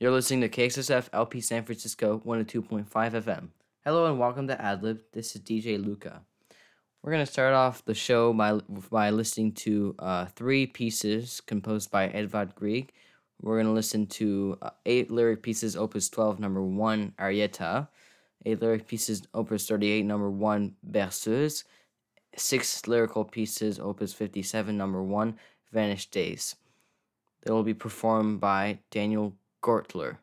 You're listening to KXSF LP San Francisco 102.5 FM. Hello and welcome to Adlib. This is DJ Luca. We're going to start off the show by, by listening to uh, three pieces composed by Edvard Grieg. We're going to listen to uh, eight lyric pieces, Opus 12, number 1, Arietta, eight lyric pieces, Opus 38, number 1, Berceuse, six lyrical pieces, Opus 57, number 1, Vanished Days. They will be performed by Daniel Gortler.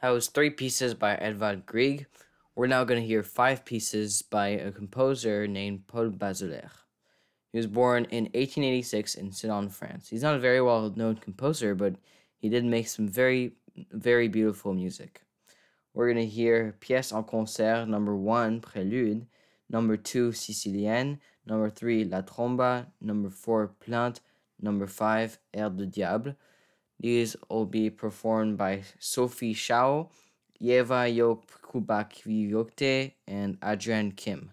That was three pieces by Edvard Grieg. We're now going to hear five pieces by a composer named Paul Bazelaire. He was born in 1886 in Sedan, France. He's not a very well known composer, but he did make some very, very beautiful music. We're going to hear Pièce en concert number one, Prélude, number two, Sicilienne, number three, La Tromba, number four, Plainte, number five, Air de Diable. These will be performed by Sophie Shao, Yeva Yop Kubakviyokte, and Adrian Kim.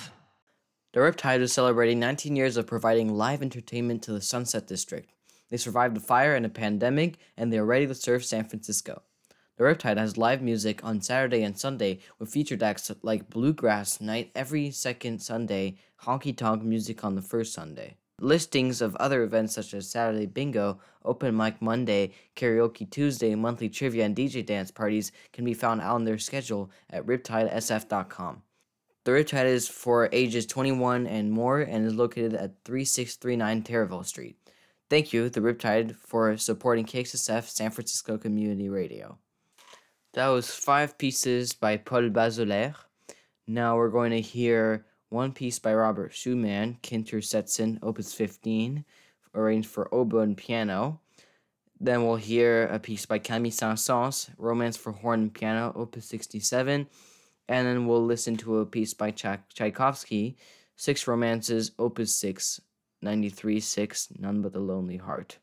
The Riptide is celebrating 19 years of providing live entertainment to the Sunset District. They survived a fire and a pandemic, and they are ready to serve San Francisco. The Riptide has live music on Saturday and Sunday with featured acts like Bluegrass Night every second Sunday, Honky Tonk Music on the first Sunday. Listings of other events such as Saturday Bingo, Open Mic Monday, Karaoke Tuesday, monthly trivia, and DJ dance parties can be found on their schedule at riptidesf.com. The Riptide is for ages 21 and more and is located at 3639 Taraval Street. Thank you, the Riptide, for supporting KXSF San Francisco Community Radio. That was five pieces by Paul Bazelaire. Now we're going to hear one piece by Robert Schumann, Kinderszenen, Opus 15, arranged for oboe and piano. Then we'll hear a piece by Camille Saint-Saëns, Romance for Horn and Piano, Opus 67 and then we'll listen to a piece by Tchaikovsky, Six Romances, Opus 6, 93 6, None But the Lonely Heart.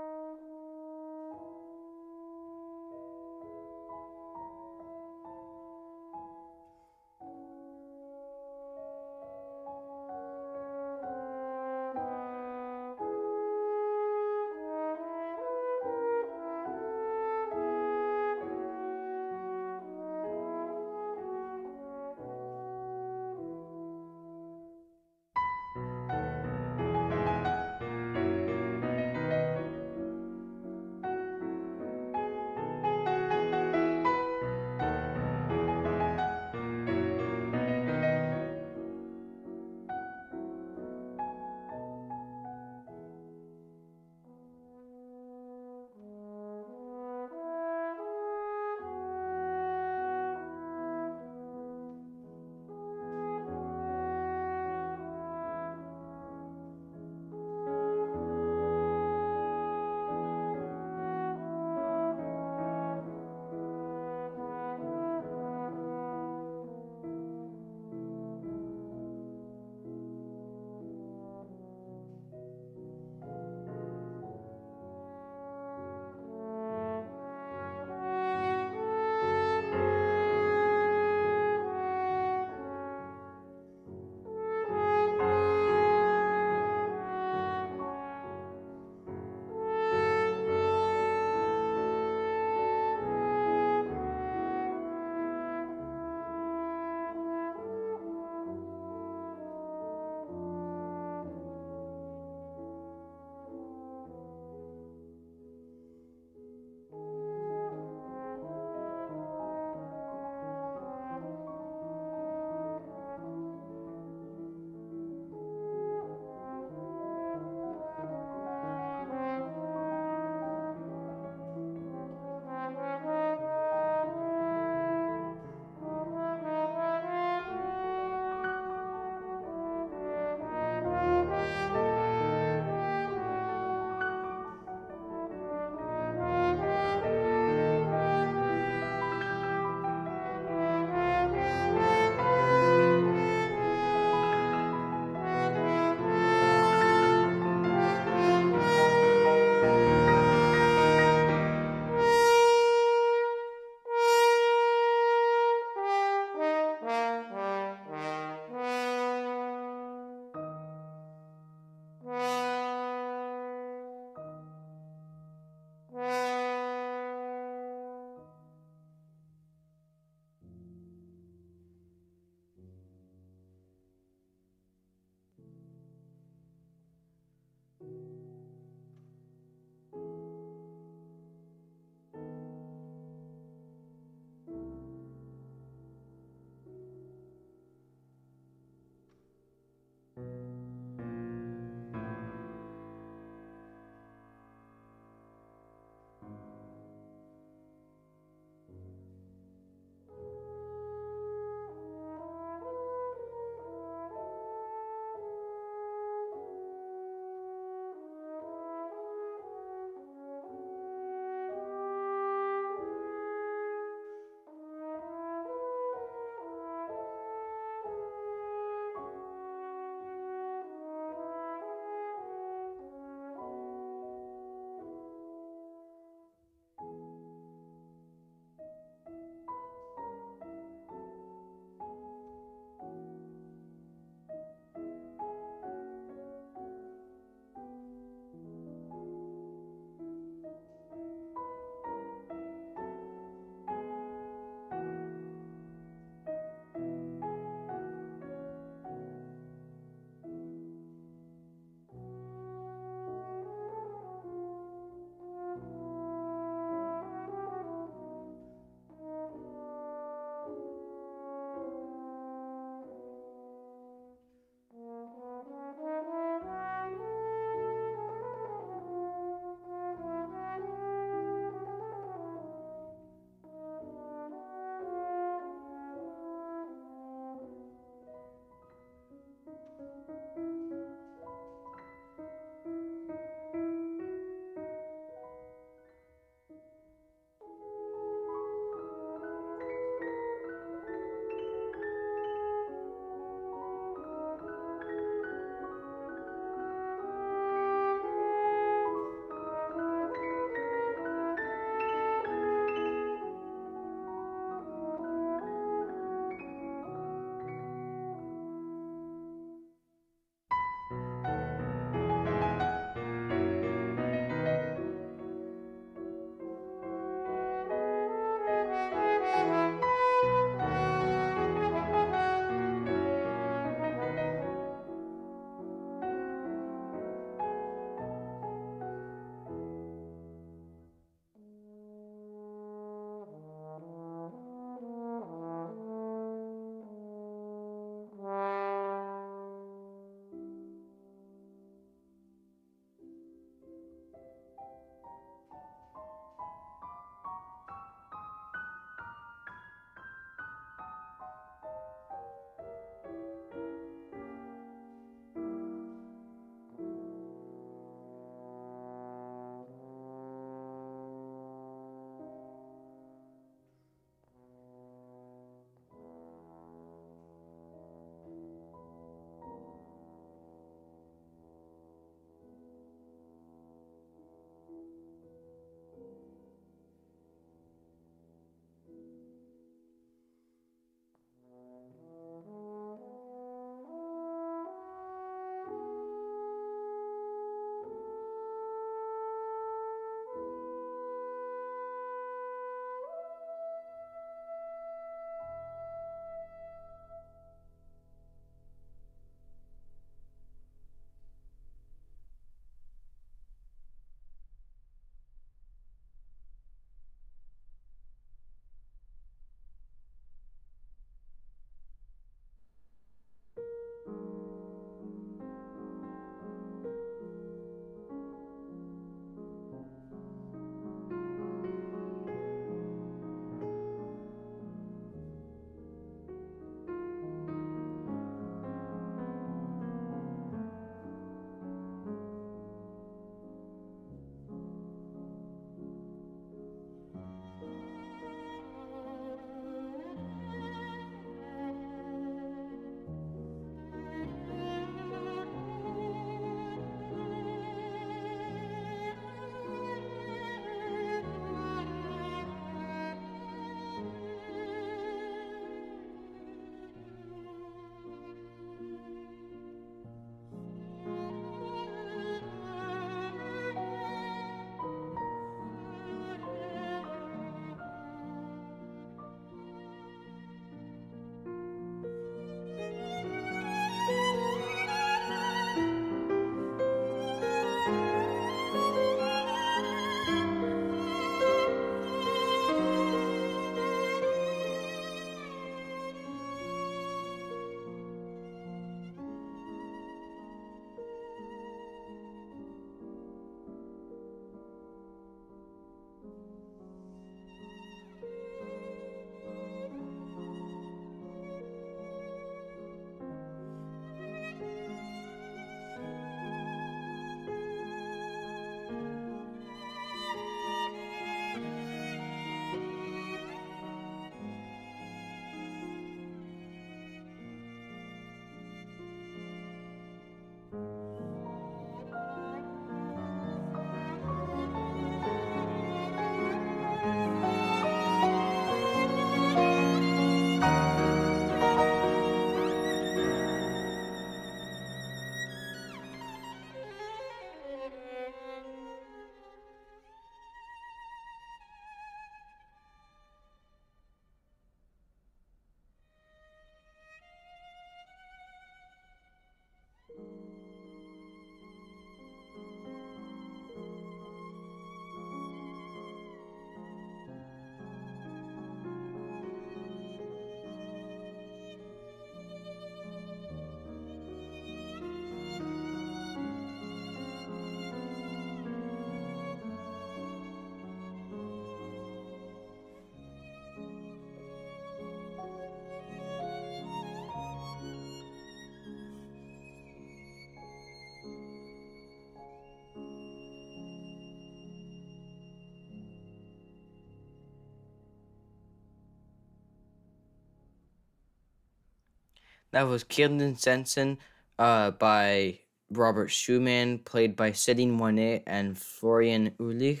That was Kinderszenen uh, by Robert Schumann, played by Céline Moinet and Florian Uhlig.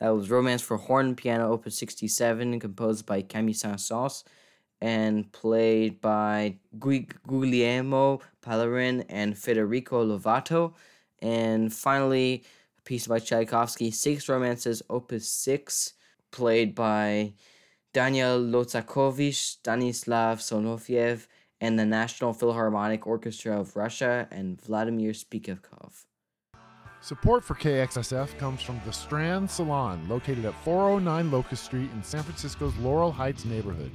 That was Romance for Horn Piano, Opus 67, composed by Camille Saint-Saëns and played by Guglielmo Pellarin and Federico Lovato. And finally, a piece by Tchaikovsky, Six Romances, Opus 6, played by Daniel Lozakovich, Stanislav Sonofiev, and the National Philharmonic Orchestra of Russia, and Vladimir Spivakov. Support for KXSF comes from the Strand Salon, located at 409 Locust Street in San Francisco's Laurel Heights neighborhood.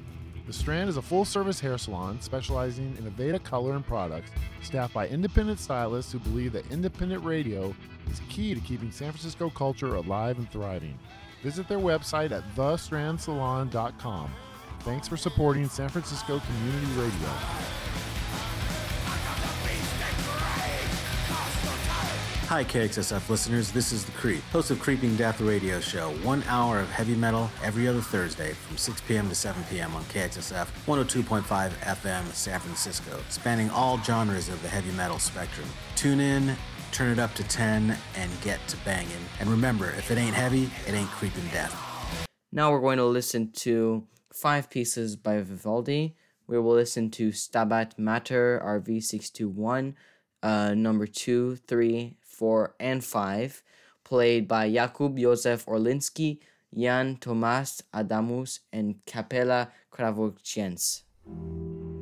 The Strand is a full service hair salon specializing in Aveda color and products, staffed by independent stylists who believe that independent radio is key to keeping San Francisco culture alive and thriving. Visit their website at thestrandsalon.com. Thanks for supporting San Francisco Community Radio. Hi, KXSF listeners. This is The Creep, host of Creeping Death Radio Show. One hour of heavy metal every other Thursday from 6 p.m. to 7 p.m. on KXSF 102.5 FM San Francisco, spanning all genres of the heavy metal spectrum. Tune in, turn it up to 10, and get to banging. And remember, if it ain't heavy, it ain't creeping death. Now we're going to listen to five pieces by Vivaldi. We will listen to Stabat Mater RV 621, uh, number two, three, four, and five, played by Jakub Józef Orlinski, Jan Tomasz Adamus, and Kapela Krawczyńska.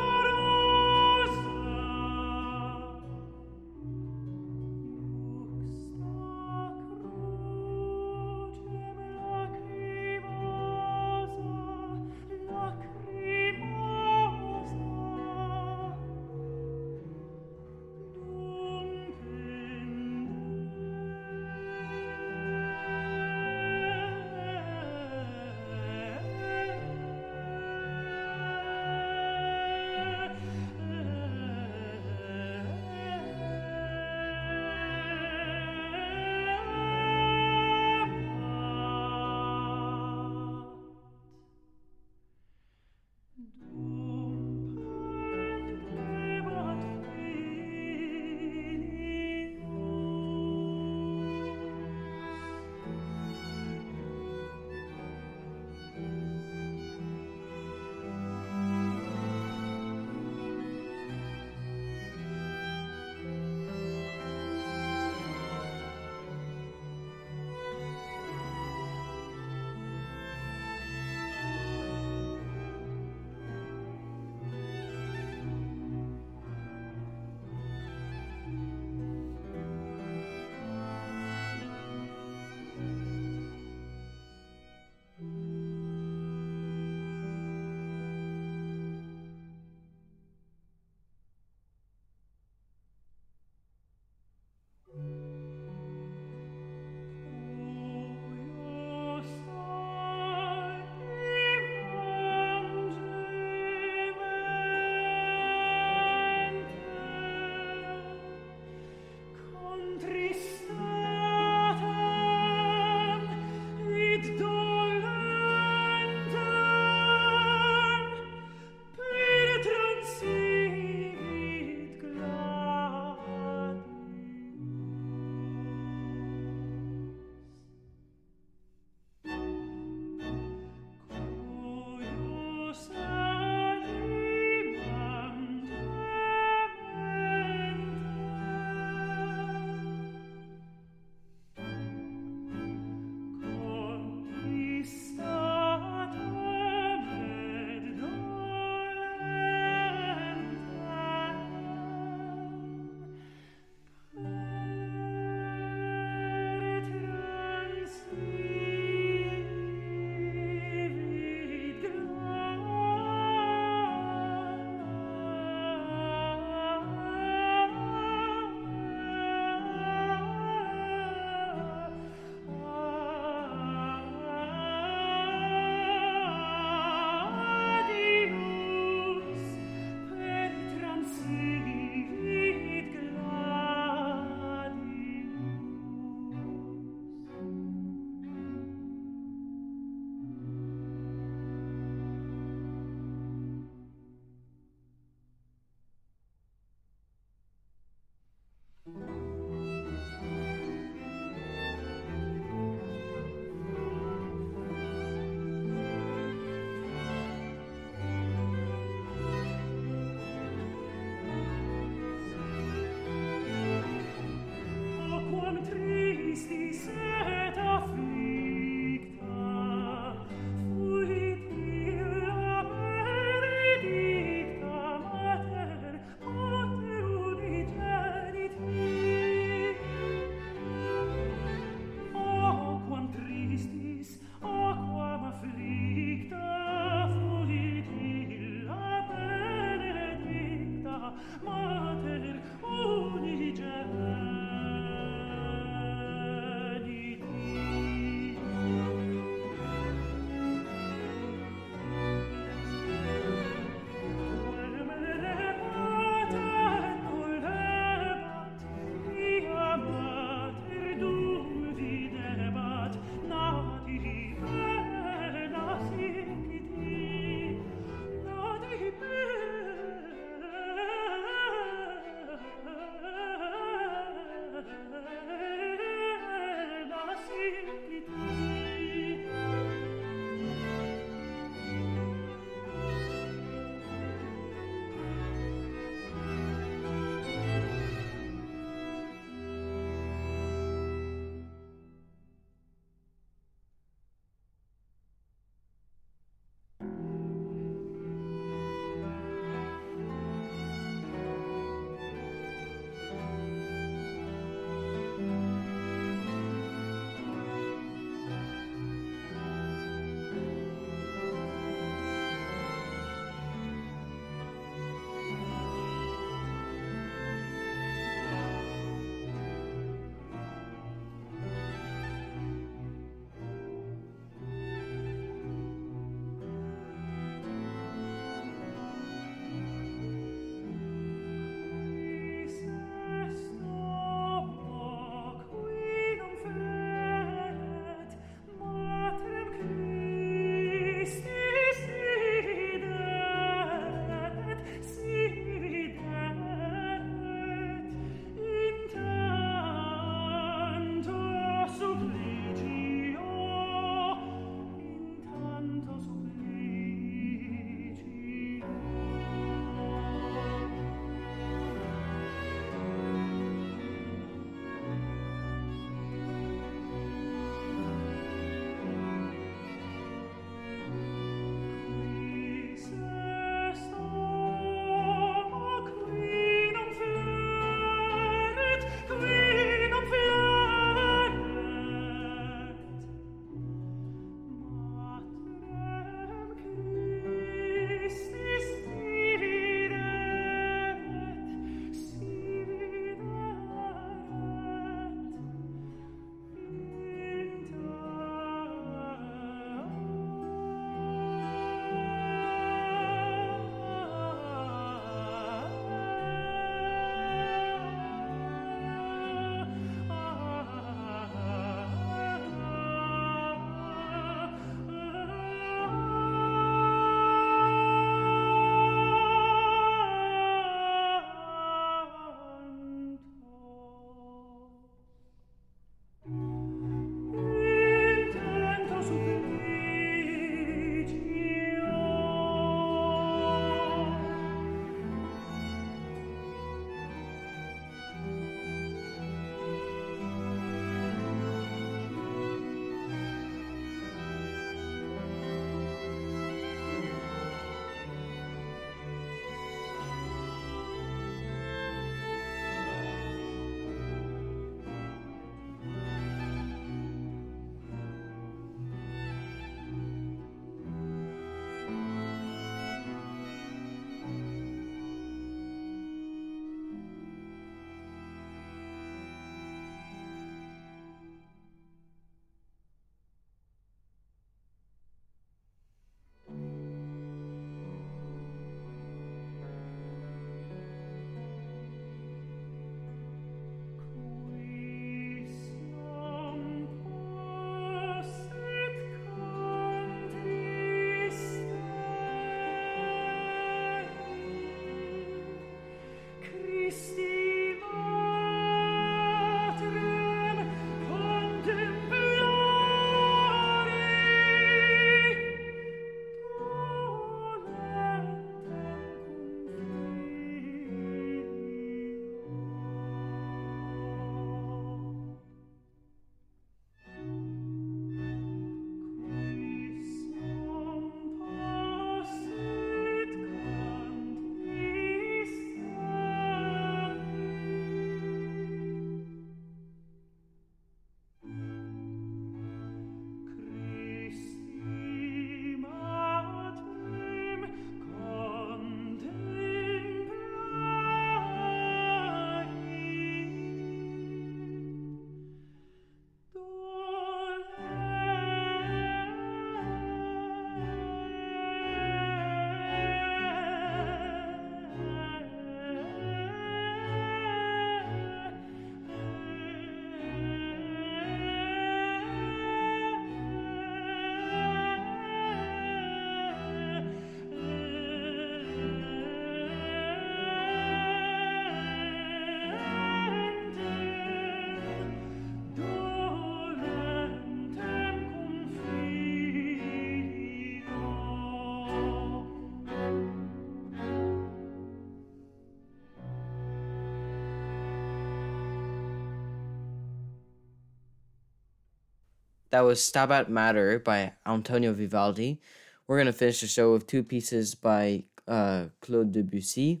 That was Stabat Mater by Antonio Vivaldi. We're going to finish the show with two pieces by uh, Claude Debussy.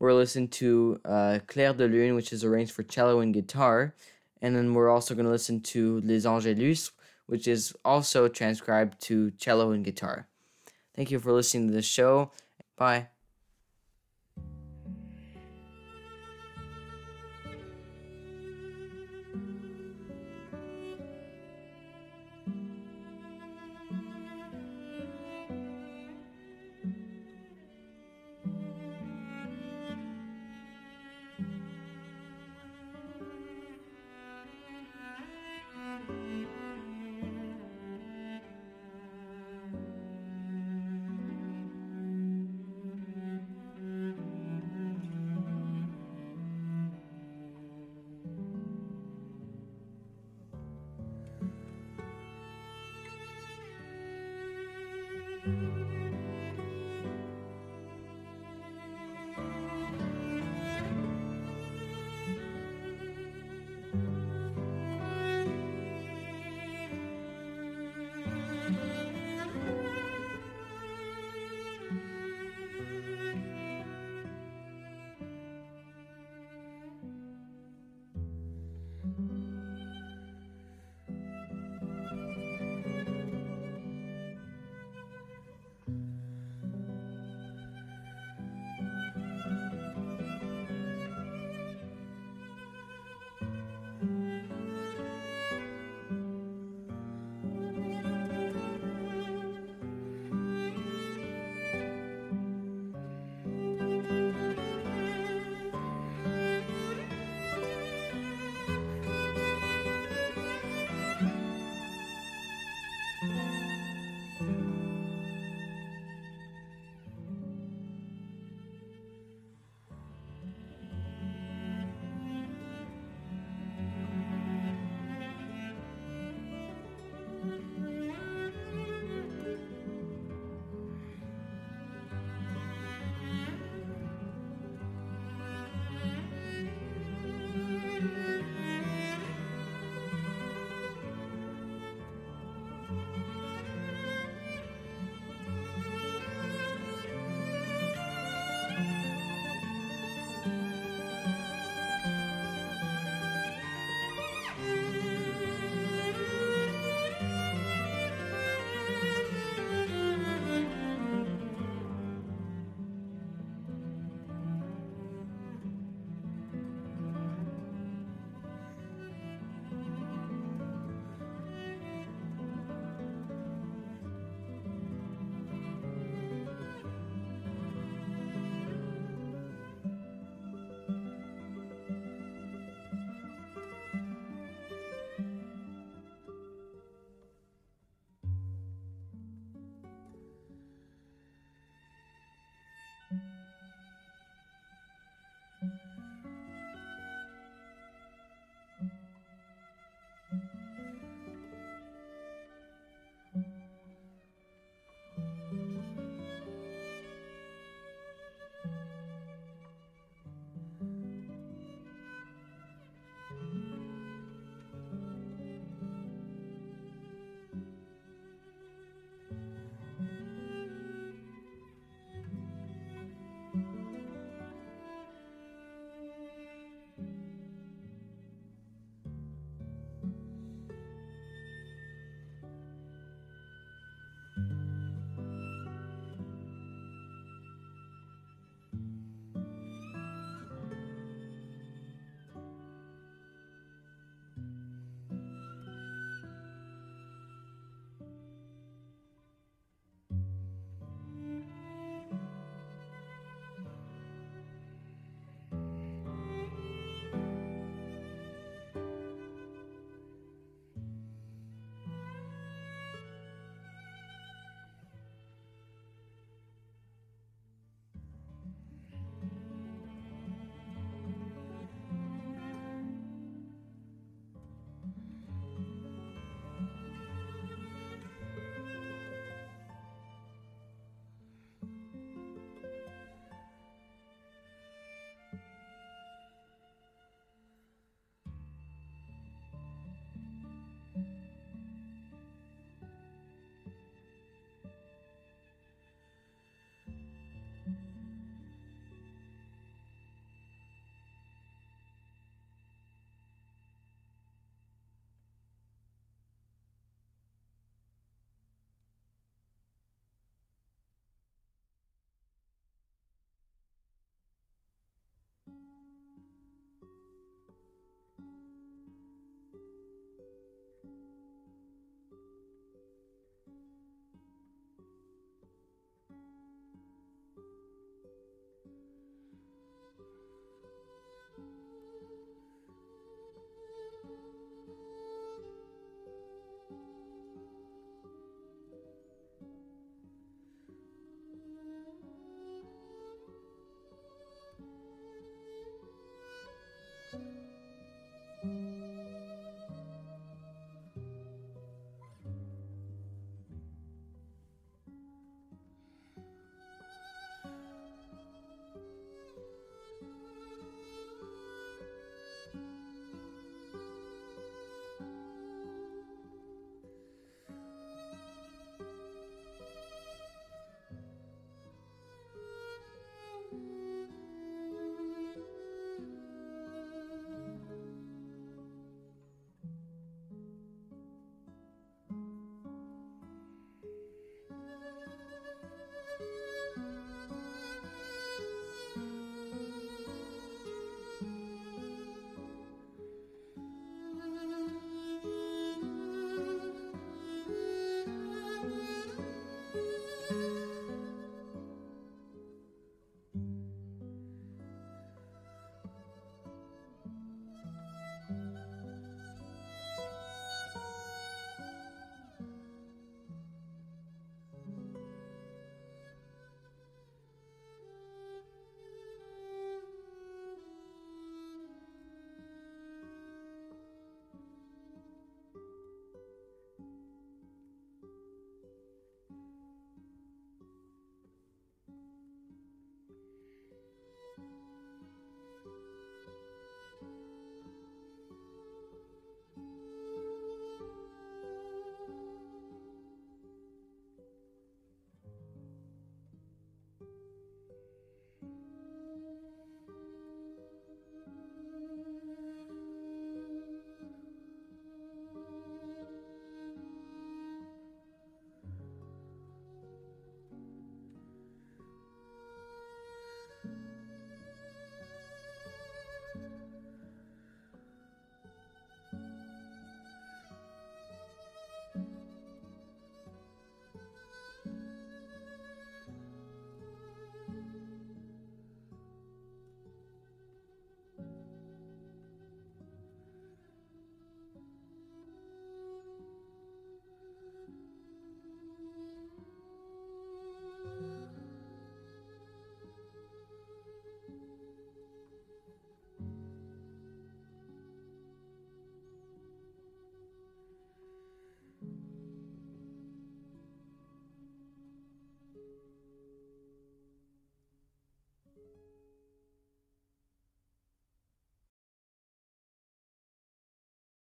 We're listening to uh, Clair de Lune, which is arranged for cello and guitar. And then we're also going to listen to Les Angelus, which is also transcribed to cello and guitar. Thank you for listening to the show. Bye.